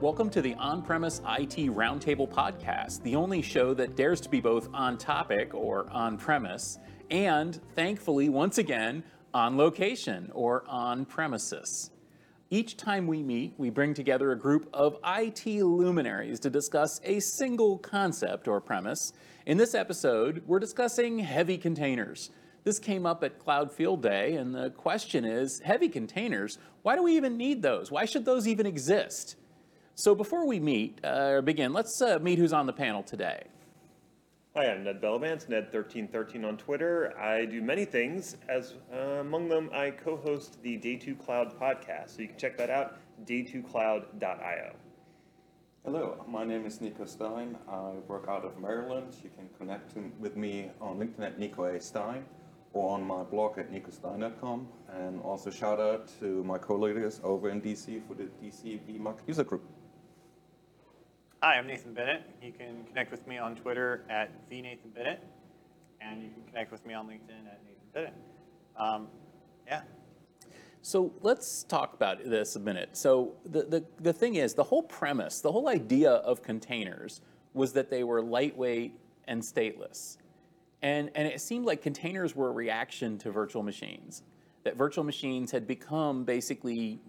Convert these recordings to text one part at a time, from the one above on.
Welcome to the On Premise IT Roundtable Podcast, the only show that dares to be both on topic or on premise, and thankfully, once again, on location or on premises. Each time we meet, we bring together a group of IT luminaries to discuss a single concept or premise. In this episode, we're discussing heavy containers. This came up at Cloud Field Day, and the question is heavy containers, why do we even need those? Why should those even exist? So before we meet uh, or begin, let's uh, meet who's on the panel today. Hi, I'm Ned Bellavance, Ned1313 on Twitter. I do many things. As uh, among them, I co-host the Day 2 Cloud podcast, so you can check that out, day2cloud.io. Hello, my name is Nico Stein. I work out of Maryland. You can connect to, with me on LinkedIn at Nico A. Stein or on my blog at nicostein.com. And also shout out to my co-leaders over in DC for the DC VMUG user group. Hi, I'm Nathan Bennett. You can connect with me on Twitter at vnathanbennett, and you can connect with me on LinkedIn at Nathan Bennett. Um, yeah. So let's talk about this a minute. So the, the, the thing is, the whole premise, the whole idea of containers was that they were lightweight and stateless. And, and it seemed like containers were a reaction to virtual machines, that virtual machines had become basically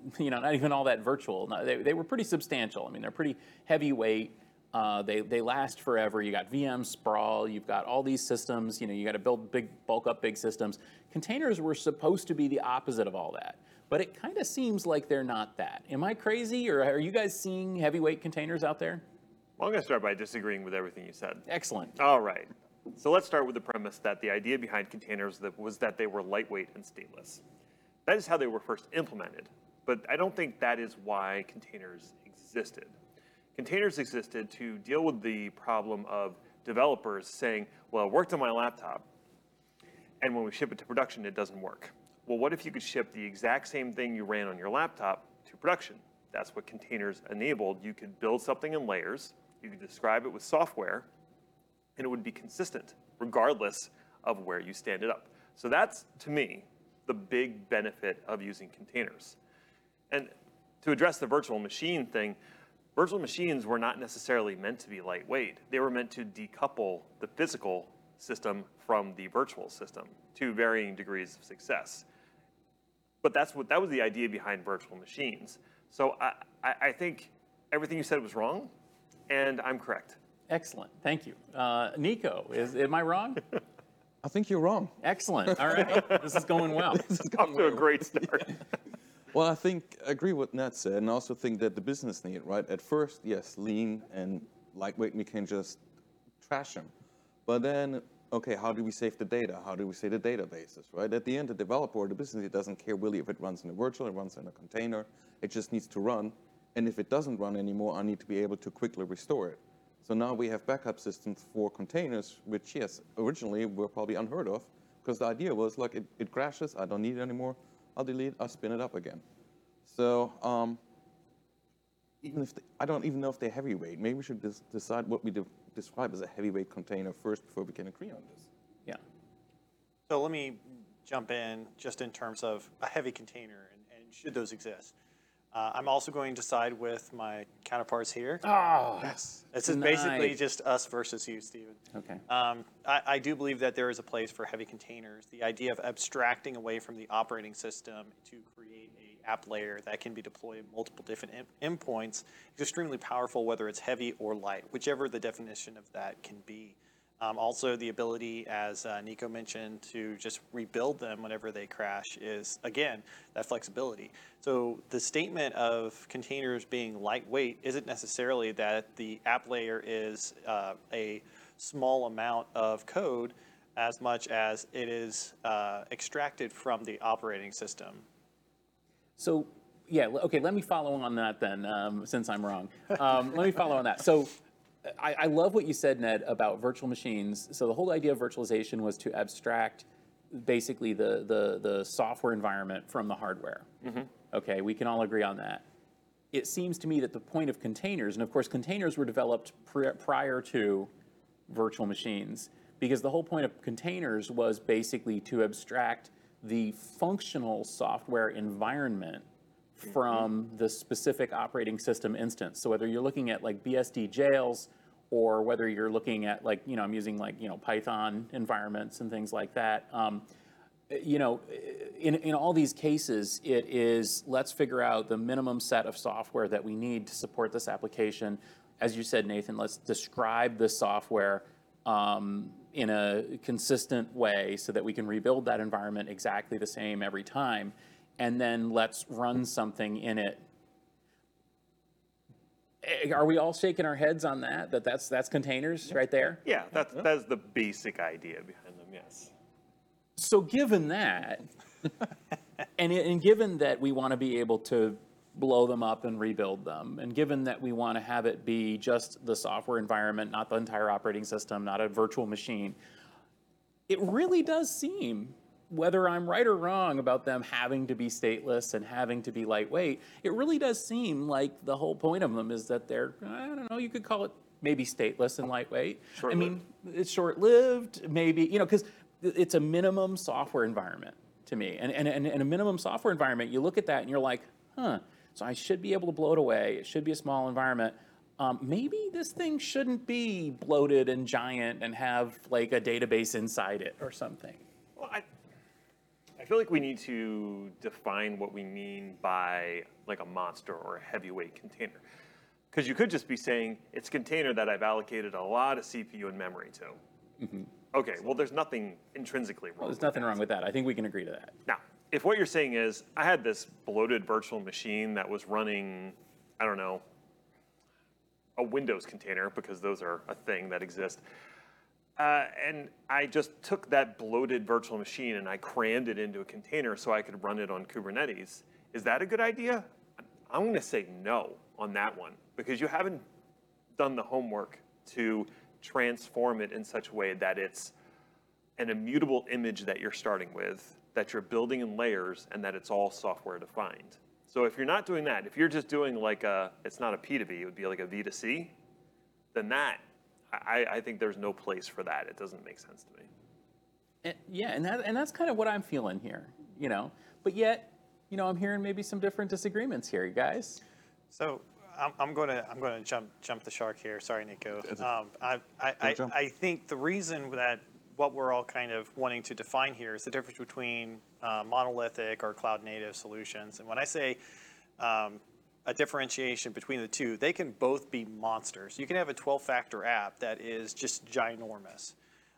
you know, not even all that virtual. No, they, they were pretty substantial. I mean, they're pretty heavyweight. Uh, they, they last forever. You got VM sprawl. You've got all these systems. You know, you got to build big, bulk up big systems. Containers were supposed to be the opposite of all that, but it kind of seems like they're not that. Am I crazy, or are you guys seeing heavyweight containers out there? Well, I'm going to start by disagreeing with everything you said. Excellent. All right. So let's start with the premise that the idea behind containers was that they were lightweight and stateless. That is how they were first implemented. But I don't think that is why containers existed. Containers existed to deal with the problem of developers saying, well, it worked on my laptop, and when we ship it to production, it doesn't work. Well, what if you could ship the exact same thing you ran on your laptop to production? That's what containers enabled. You could build something in layers, you could describe it with software, and it would be consistent regardless of where you stand it up. So that's, to me, the big benefit of using containers. And to address the virtual machine thing, virtual machines were not necessarily meant to be lightweight. They were meant to decouple the physical system from the virtual system to varying degrees of success. But that's what that was the idea behind virtual machines. So I, I, I think everything you said was wrong, and I'm correct. Excellent. Thank you. Uh, Nico, is, am I wrong? I think you're wrong. Excellent. All right. this is going well. this is off to a great start. Well, I think I agree with Ned said, and I also think that the business need, right? At first, yes, lean and lightweight, we can just trash them. But then, okay, how do we save the data? How do we save the databases, right? At the end, the developer or the business it doesn't care really if it runs in a virtual, it runs in a container. It just needs to run. And if it doesn't run anymore, I need to be able to quickly restore it. So now we have backup systems for containers, which, yes, originally were probably unheard of, because the idea was like it, it crashes, I don't need it anymore I'll delete, I'll spin it up again. So um, even if they, I don't even know if they're heavyweight, maybe we should decide what we de describe as a heavyweight container first before we can agree on this. Yeah. So let me jump in just in terms of a heavy container and, and should those exist. Uh, I'm also going to side with my counterparts here. Oh, yes. This is basically just us versus you, Stephen. Okay. Um, I, I, do believe that there is a place for heavy containers. The idea of abstracting away from the operating system to create a app layer that can be deployed multiple different endpoints is extremely powerful, whether it's heavy or light, whichever the definition of that can be. Um, also, the ability, as uh, Nico mentioned, to just rebuild them whenever they crash is, again, that flexibility. So the statement of containers being lightweight isn't necessarily that the app layer is uh, a small amount of code as much as it is uh, extracted from the operating system. So yeah, okay, let me follow on that then, um, since I'm wrong. Um, let me follow on that. So I, I, love what you said, Ned, about virtual machines. So the whole idea of virtualization was to abstract basically the, the, the software environment from the hardware. Mm-hmm. Okay, we can all agree on that. It seems to me that the point of containers, and of course containers were developed prior to virtual machines, because the whole point of containers was basically to abstract the functional software environment from the specific operating system instance. So whether you're looking at like BSD jails or whether you're looking at like, you know, I'm using like, you know, Python environments and things like that. Um, you know, in, in all these cases, it is let's figure out the minimum set of software that we need to support this application. As you said, Nathan, let's describe the software um, in a consistent way so that we can rebuild that environment exactly the same every time. And then let's run something in it. Eh, Are we all shaking our heads on that? That that's that's containers right there? Yeah, that's, that's the basic idea behind them, yes. So given that, and, and given that we want to be able to blow them up and rebuild them, and given that we want to have it be just the software environment, not the entire operating system, not a virtual machine, it really does seem, whether I'm right or wrong about them having to be stateless and having to be lightweight, it really does seem like the whole point of them is that they're, I don't know, you could call it maybe stateless and lightweight. I mean, it's short-lived, maybe, you know, because it's a minimum software environment to me. And, and, and, and a minimum software environment, you look at that and you're like, huh, so I should be able to blow it away. It should be a small environment. Um, maybe this thing shouldn't be bloated and giant and have like a database inside it or something. Well, I, I feel like we need to define what we mean by like a monster or a heavyweight container. Because you could just be saying it's a container that I've allocated a lot of CPU and memory to. Mm-hmm. Okay, well, there's nothing intrinsically wrong. There's with nothing wrong with that. I think we can agree to that. Now, if what you're saying is I had this bloated virtual machine that was running, I don't know, a Windows container, because those are a thing that exist. Uh, and I just took that bloated virtual machine and I crammed it into a container so I could run it on Kubernetes. Is that a good idea? I'm going to say no on that one because you haven't done the homework to transform it in such a way that it's an immutable image that you're starting with, that you're building in layers, and that it's all software defined. So if you're not doing that, if you're just doing like a, it's not a P to V, it would be like a V to C, then that, I, I think there's no place for that. It doesn't make sense to me. And, yeah, and that and that's kind of what I'm feeling here, you know. But yet, you know, I'm hearing maybe some different disagreements here, you guys. So I'm, I'm going to I'm going to jump jump the shark here. Sorry, Nico. Um, I I, I, jump. I think the reason that what we're all kind of wanting to define here is the difference between uh, monolithic or cloud native solutions. And when I say um, a differentiation between the two, they can both be monsters. You can have a 12 factor app that is just ginormous,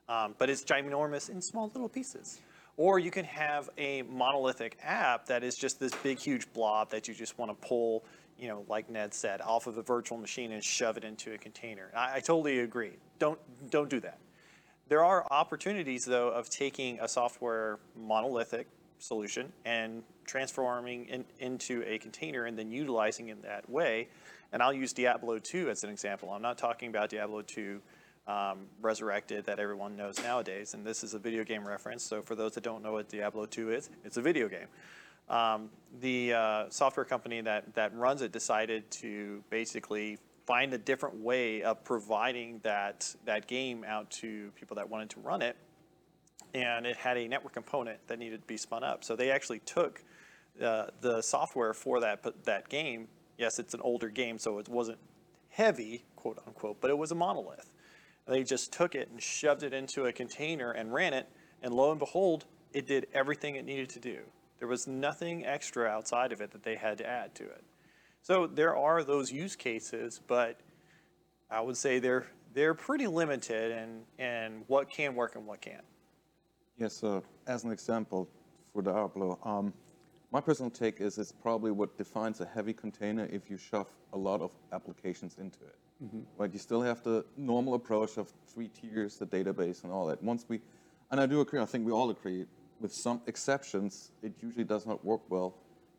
um, but it's ginormous in small little pieces. Or you can have a monolithic app that is just this big, huge blob that you just want to pull, you know, like Ned said, off of a virtual machine and shove it into a container. I, I totally agree. Don't don't do that. There are opportunities, though, of taking a software monolithic solution and transforming in, into a container and then utilizing it that way. And I'll use Diablo 2 as an example. I'm not talking about Diablo 2 um, Resurrected that everyone knows nowadays. And this is a video game reference. So for those that don't know what Diablo 2 is, it's a video game. Um, the uh, software company that, that runs it decided to basically find a different way of providing that, that game out to people that wanted to run it. And it had a network component that needed to be spun up. So they actually took uh, the software for that, that game. Yes, it's an older game, so it wasn't heavy, quote unquote, but it was a monolith. They just took it and shoved it into a container and ran it, and lo and behold, it did everything it needed to do. There was nothing extra outside of it that they had to add to it. So there are those use cases, but I would say they're they're pretty limited in, in what can work and what can't. Yes, uh, as an example for Diablo, um, my personal take is it's probably what defines a heavy container if you shove a lot of applications into it. Right, you still have the normal approach of three tiers, the database and all that. Once we, and I do agree, I think we all agree, with some exceptions, it usually does not work well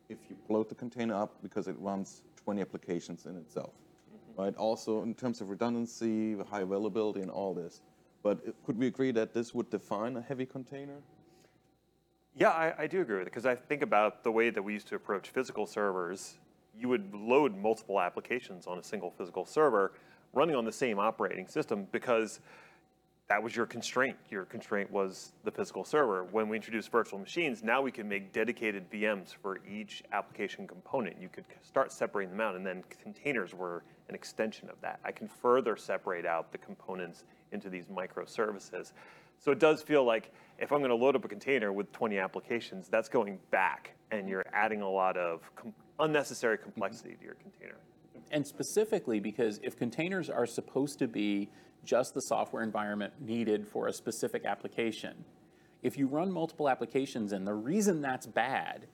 if you bloat the container up because it runs 20 applications in itself. Right, also in terms of redundancy, high availability and all this. But uh, could we agree that this would define a heavy container? Yeah, I, I do agree with it because I think about the way that we used to approach physical servers. You would load multiple applications on a single physical server running on the same operating system because that was your constraint. Your constraint was the physical server. When we introduced virtual machines, now we can make dedicated VMs for each application component. You could start separating them out, and then containers were an extension of that. I can further separate out the components into these microservices. So it does feel like if I'm going to load up a container with 20 applications, that's going back, and you're adding a lot of com- unnecessary mm-hmm. complexity to your container. And specifically because if containers are supposed to be just the software environment needed for a specific application, if you run multiple applications and the reason that's bad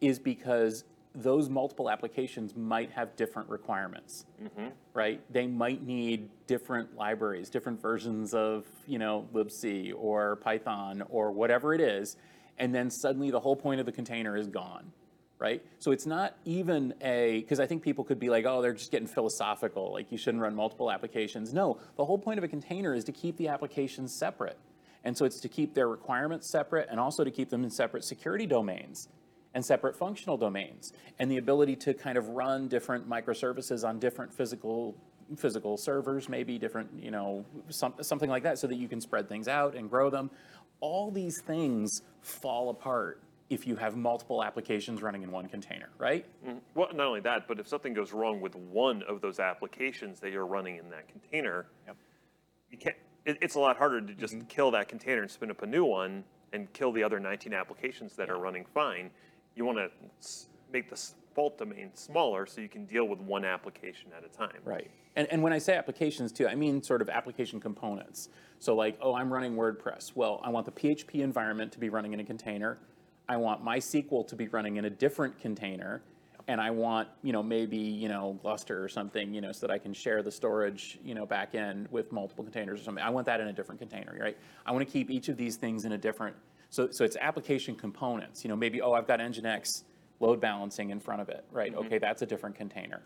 is because those multiple applications might have different requirements, mm-hmm. right? They might need different libraries, different versions of, you know, libc or Python or whatever it is, and then suddenly the whole point of the container is gone right? So it's not even a, because I think people could be like, oh, they're just getting philosophical, like you shouldn't run multiple applications. No, the whole point of a container is to keep the applications separate. And so it's to keep their requirements separate and also to keep them in separate security domains and separate functional domains and the ability to kind of run different microservices on different physical physical servers maybe different you know some, something like that so that you can spread things out and grow them all these things fall apart if you have multiple applications running in one container, right? Mm-hmm. Well, not only that, but if something goes wrong with one of those applications that you're running in that container, you can't. It, it's a lot harder to just mm-hmm. kill that container and spin up a new one and kill the other 19 applications that are running fine. You want to make the fault domain smaller so you can deal with one application at a time. Right. And, and when I say applications too, I mean sort of application components. So like, oh, I'm running WordPress. Well, I want the PHP environment to be running in a container. I want MySQL to be running in a different container. And I want, you know, maybe, you know, Gluster or something, you know, so that I can share the storage, you know, back end with multiple containers or something. I want that in a different container, right? I want to keep each of these things in a different, so, so it's application components. You know, maybe, oh, I've got Nginx load balancing in front of it, right? Mm-hmm. Okay, that's a different container.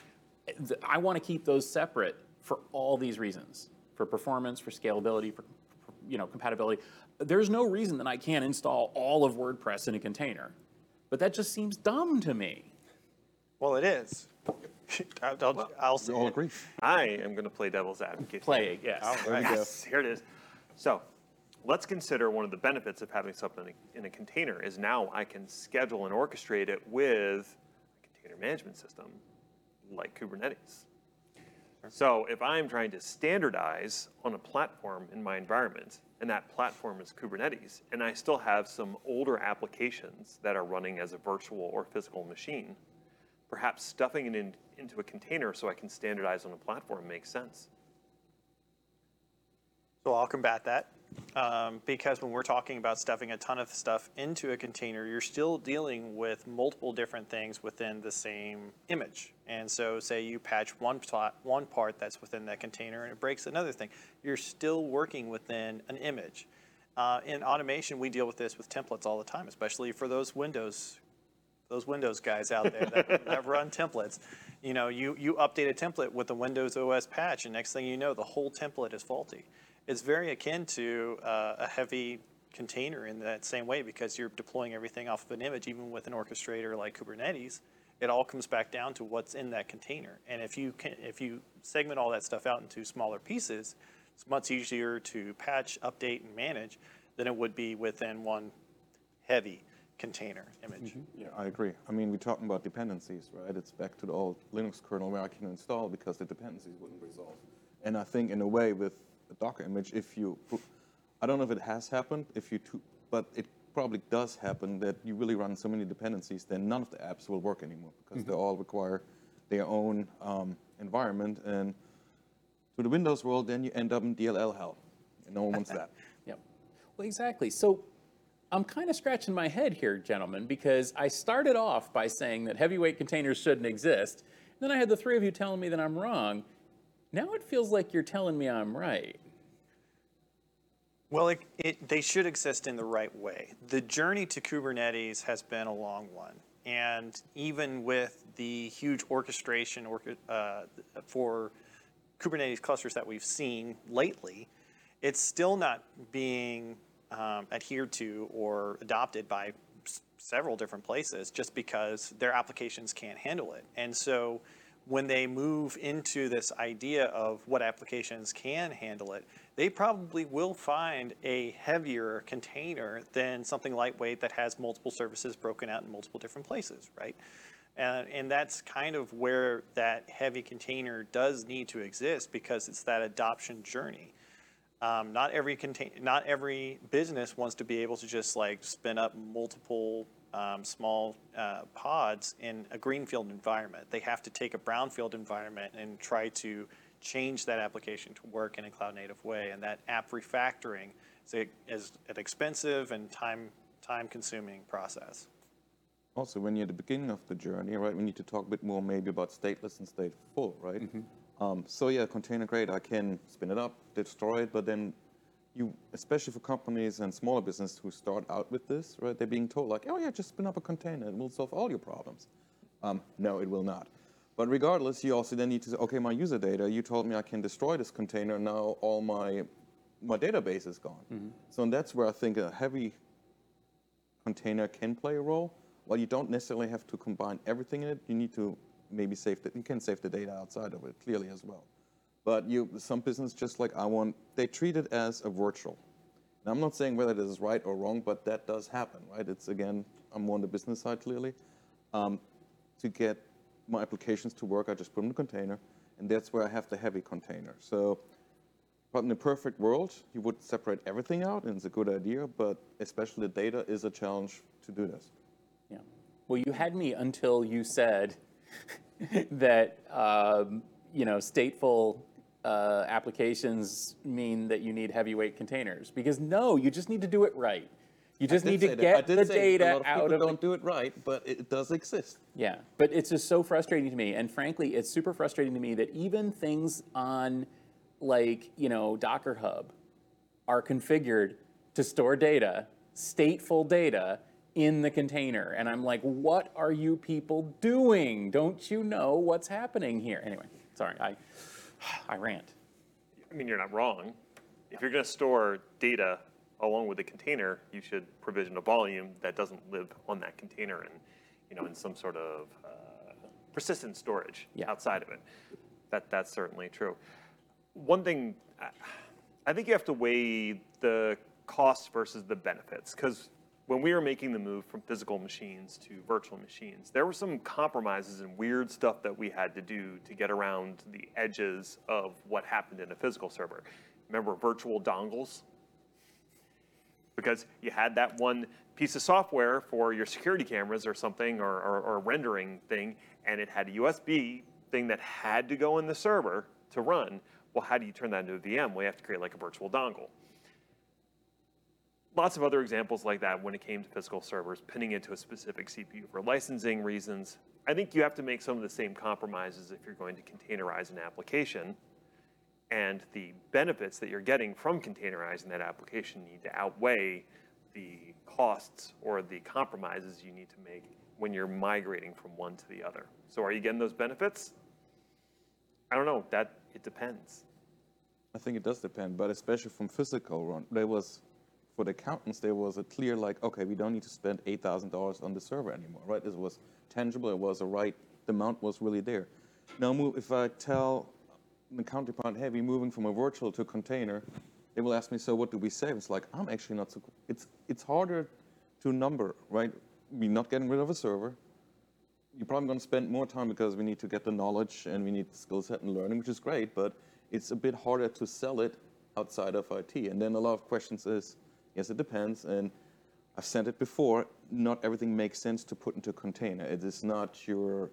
I want to keep those separate for all these reasons, for performance, for scalability, for, for, you know, compatibility. There's no reason that I can't install all of WordPress in a container, but that just seems dumb to me. Well, it is. I'll, I'll, I'll say all agree. I am going to play devil's advocate. Play, yes. All right. Yes, here it is. So let's consider one of the benefits of having something in a container is now I can schedule and orchestrate it with a container management system like Kubernetes. So if I'm trying to standardize on a platform in my environment, and that platform is Kubernetes, and I still have some older applications that are running as a virtual or physical machine, perhaps stuffing it in, into a container so I can standardize on a platform makes sense. So I'll combat that. Um, because when we're talking about stuffing a ton of stuff into a container, you're still dealing with multiple different things within the same image. And so, say you patch one, plot, one part that's within that container and it breaks another thing, you're still working within an image. Uh, in automation, we deal with this with templates all the time, especially for those Windows those Windows guys out there that, that run templates. You know, you, you update a template with the Windows OS patch, and next thing you know, the whole template is faulty. It's very akin to uh, a heavy container in that same way because you're deploying everything off of an image, even with an orchestrator like Kubernetes. It all comes back down to what's in that container. And if you can, if you segment all that stuff out into smaller pieces, it's much easier to patch, update, and manage than it would be within one heavy container image. Yeah, I agree. I mean, we're talking about dependencies, right? It's back to the old Linux kernel where I can install because the dependencies wouldn't resolve. And I think in a way with a Docker image, if you, I don't know if it has happened, if you, to, but it probably does happen that you really run so many dependencies, then none of the apps will work anymore because they all require their own um, environment. And to the Windows world, then you end up in DLL hell. And no one wants that. Yep. Well, exactly. So I'm kind of scratching my head here, gentlemen, because I started off by saying that heavyweight containers shouldn't exist. Then I had the three of you telling me that I'm wrong. Now it feels like you're telling me I'm right. Well, it, it, they should exist in the right way. The journey to Kubernetes has been a long one. And even with the huge orchestration orca- uh, for Kubernetes clusters that we've seen lately, it's still not being um, adhered to or adopted by s- several different places just because their applications can't handle it. And so when they move into this idea of what applications can handle it, they probably will find a heavier container than something lightweight that has multiple services broken out in multiple different places, right? And, and that's kind of where that heavy container does need to exist because it's that adoption journey. Um, not every contain, not every business wants to be able to just like spin up multiple um, small uh, pods in a greenfield environment. They have to take a brownfield environment and try to change that application to work in a cloud native way. And that app refactoring is, a, is an expensive and time time consuming process. Also, when you're at the beginning of the journey, right, we need to talk a bit more maybe about stateless and stateful, right? Um, so yeah, container grade, I can spin it up, destroy it, but then you, especially for companies and smaller businesses who start out with this, right, they're being told like, oh yeah, just spin up a container, it will solve all your problems. Um, no, it will not. But regardless, you also then need to say, okay, my user data, you told me I can destroy this container, now all my my database is gone. So and that's where I think a heavy container can play a role. While you don't necessarily have to combine everything in it, you need to maybe save the, you can save the data outside of it clearly as well. But you, some business just like I want, they treat it as a virtual. I'm not saying whether this is right or wrong, but that does happen, right? It's again, I'm more on the business side clearly. Um, to get my applications to work, I just put them in a container, and that's where I have the heavy container. So but in the perfect world, you would separate everything out, and it's a good idea, but especially the data is a challenge to do this. Yeah. Well, you had me until you said that um, you know stateful uh, applications mean that you need heavyweight containers. Because no, you just need to do it right. You just need to get the data of out of the don't do it right, but it does exist. Yeah, but it's just so frustrating to me. And frankly, it's super frustrating to me that even things on like, you know, Docker Hub are configured to store data, stateful data in the container. And I'm like, what are you people doing? Don't you know what's happening here? Anyway, sorry, I I rant. I mean, you're not wrong. If you're going to store data along with the container, you should provision a volume that doesn't live on that container and, you know, in some sort of uh, persistent storage Yeah. outside of it. That that's certainly true. One thing, I- I think you have to weigh the costs versus the benefits because when we were making the move from physical machines to virtual machines, there were some compromises and weird stuff that we had to do to get around the edges of what happened in a physical server. Remember virtual dongles? Because you had that one piece of software for your security cameras or something or, or, or rendering thing, and it had a USB thing that had to go in the server to run. Well, how do you turn that into a VM? Well, you have to create like a virtual dongle lots of other examples like that when it came to physical servers, pinning it to a specific CPU for licensing reasons. I think you have to make some of the same compromises if you're going to containerize an application. And the benefits that you're getting from containerizing that application need to outweigh the costs or the compromises you need to make when you're migrating from one to the other. So are you getting those benefits? I don't know. That it depends. I think it does depend, but especially from physical run, there was for the accountants there was a clear like, okay, we don't need to spend eight thousand dollars on the server anymore, right? It was tangible, it was a right, the amount was really there. Now, move, if I tell the counterpart, hey, we're moving from a virtual to a container, they will ask me, so what do we save? It's like, I'm actually not so. It's it's harder to number, right? We're not getting rid of a server. You're probably going to spend more time because we need to get the knowledge and we need the skill set and learning, which is great, but it's a bit harder to sell it outside of IT. And then a lot of questions is, yes, it depends. And I've said it before, not everything makes sense to put into a container. It is not your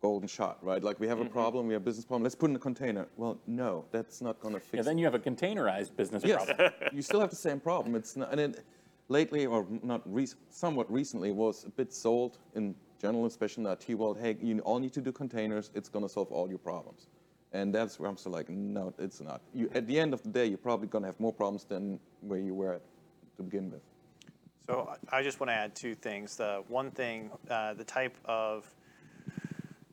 golden shot, right? Like we have a mm-hmm. problem, we have a business problem, let's put it in a container. Well, no, that's not going to fix Yeah, then you have a containerized business Yes, problem. you still have the same problem. It's not, and it, lately, or not rec- somewhat recently, was a bit sold in general, especially in the IT world. Hey, you all need to do containers. It's going to solve all your problems. And that's where I'm still like, no, it's not. You, at the end of the day, you're probably going to have more problems than where you were at to begin with. So I just want to add two things. The one thing, uh, the type of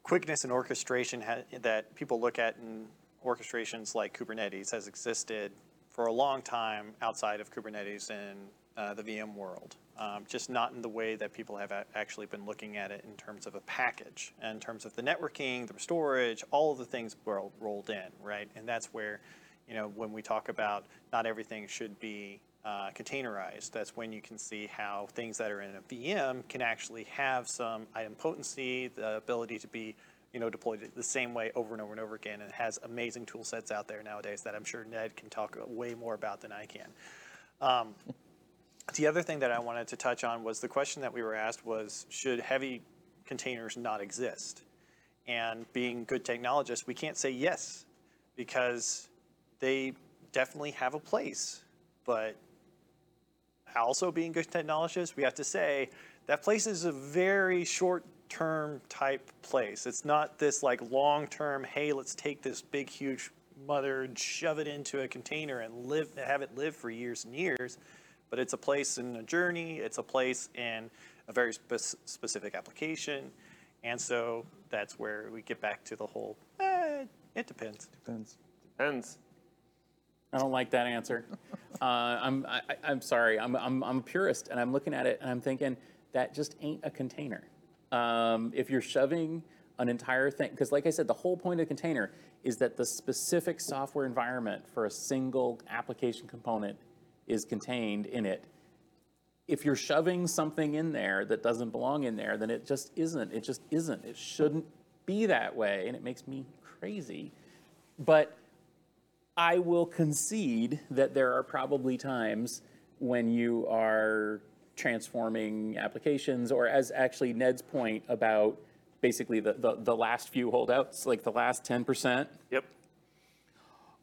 quickness and orchestration ha- that people look at in orchestrations like Kubernetes has existed for a long time outside of Kubernetes in uh, the VM world. um, just not in the way that people have a- actually been looking at it in terms of a package, in terms of the networking, the storage, all of the things ro- rolled in, right? And that's where, you know, when we talk about not everything should be uh, containerized, that's when you can see how things that are in a VM can actually have some idempotency, the ability to be, you know, deployed the same way over and over and over again, and it has amazing tool sets out there nowadays that I'm sure Ned can talk way more about than I can. Um, the other thing that I wanted to touch on was the question that we were asked was, should heavy containers not exist? And being good technologists, we can't say yes, because they definitely have a place. But also being good technologists, we have to say that place is a very short-term type place. It's not this like long-term, hey, let's take this big, huge mother and shove it into a container and live, have it live for years and years. But it's a place in a journey. It's a place in a very spec- specific application, and so that's where we get back to the whole. Eh, it depends. Depends. Depends. I don't like that answer. Uh, I'm, I, I'm sorry. I'm, I'm, I'm a purist, and I'm looking at it and I'm thinking that just ain't a container. Um, if you're shoving an entire thing, because like I said, the whole point of a container is that the specific software environment for a single application component is contained in it. If you're shoving something in there that doesn't belong in there, then it just isn't. It just isn't. It shouldn't be that way, and it makes me crazy. But I will concede that there are probably times when you are transforming applications, or as actually Ned's point about basically the, the, the last few holdouts, like the last 10%, Yep.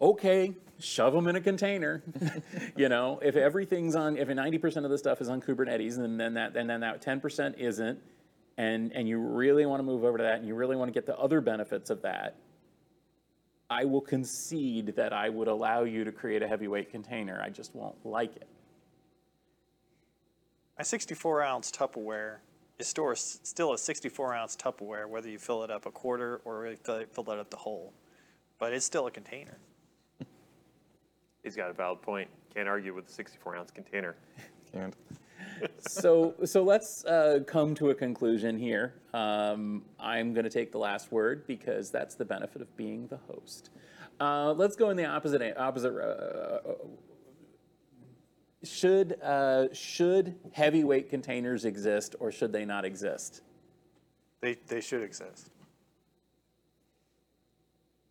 okay, shove them in a container. you know, if everything's on, if 90% of the stuff is on Kubernetes, and then that, and then that 10% isn't, and, and you really want to move over to that, and you really want to get the other benefits of that, I will concede that I would allow you to create a heavyweight container. I just won't like it. My 64 ounce Tupperware is still a, 64 ounce Tupperware, whether you fill it up a quarter or you fill it fill it up the whole. But it's still a container. He's got a valid point. Can't argue with a 64 ounce container. Can't. So so let's uh, come to a conclusion here. Um, I'm going to take the last word because that's the benefit of being the host. Uh, let's go in the opposite opposite. Uh, should uh, should heavyweight containers exist or should they not exist? They, they should exist.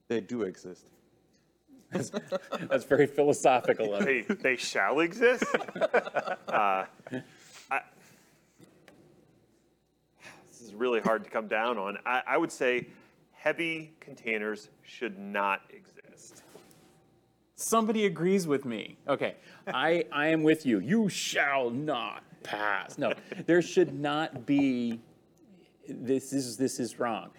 They do exist. That's very philosophical of you. They, they shall exist. uh, I, this is really hard to come down on. I, I would say heavy containers should not exist. Somebody agrees with me. Okay, I, I am with you. You shall not pass. No, there should not be. This is this is wrong.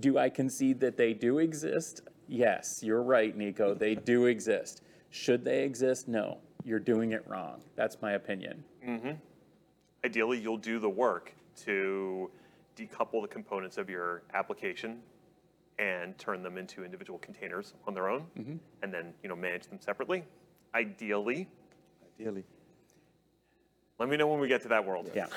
Do I concede that they do exist? Yes, you're right, Nico. They do exist. Should they exist? No, you're doing it wrong. That's my opinion. Mm-hmm. Ideally, you'll do the work to decouple the components of your application and turn them into individual containers on their own, and then you know manage them separately. Ideally, Ideally. let me know when we get to that world. Yeah.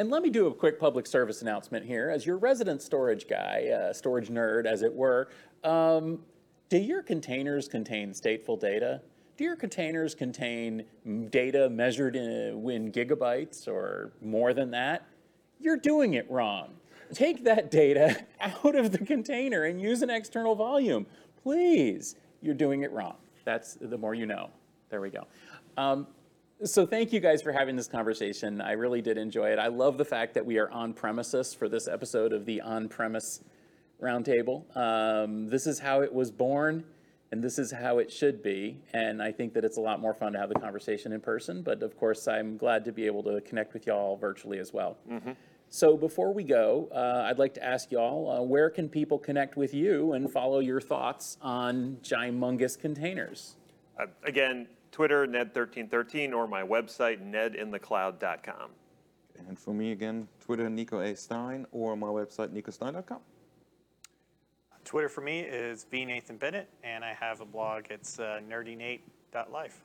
And let me do a quick public service announcement here. As your resident storage guy, uh, storage nerd, as it were, um, do your containers contain stateful data? Do your containers contain data measured in, in gigabytes or more than that? You're doing it wrong. Take that data out of the container and use an external volume. Please. You're doing it wrong. That's the more you know. There we go. Um, so thank you guys for having this conversation. I really did enjoy it. I love the fact that we are on premises for this episode of the On Premise Roundtable. Um, this is how it was born, and this is how it should be. And I think that it's a lot more fun to have the conversation in person. But of course, I'm glad to be able to connect with y'all virtually as well. So before we go, uh, I'd like to ask y'all, uh, where can people connect with you and follow your thoughts on Gymungous containers? Uh, again, Twitter, Ned1313, or my website, nedinthecloud.com. And for me again, Twitter, Nico A. Stein, or my website, nicostein.com. Twitter for me is V Nathan Bennett, and I have a blog. It's uh, nerdynate.life.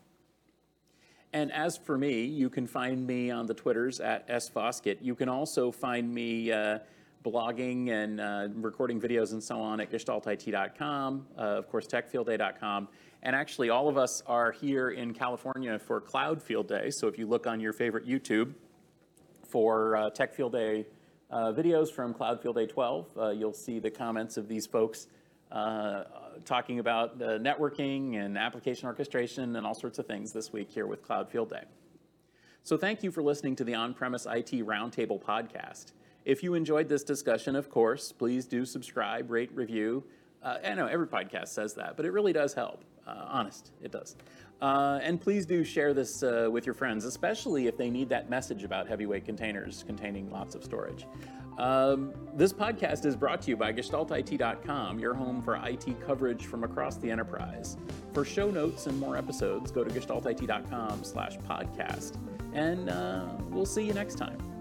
And as for me, you can find me on the Twitters at sfoskett. You can also find me uh, blogging and uh, recording videos and so on at gestaltit.com, uh, of course, techfieldday.com. And actually, all of us are here in California for Cloud Field Day. So if you look on your favorite YouTube for uh, Tech Field Day videos from Cloud Field Day 12, uh, you'll see the comments of these folks uh, talking about uh, networking and application orchestration and all sorts of things this week here with Cloud Field Day. So thank you for listening to the On-Premise IT Roundtable podcast. If you enjoyed this discussion, of course, please do subscribe, rate, review. Uh, I know every podcast says that, but it really does help. Uh, honest, it does. Uh, and please do share this uh, with your friends, especially if they need that message about heavyweight containers containing lots of storage. Um, this podcast is brought to you by GestaltIT.com, your home for IT coverage from across the enterprise. For show notes and more episodes, go to GestaltIT.com slash podcast, and uh, we'll see you next time.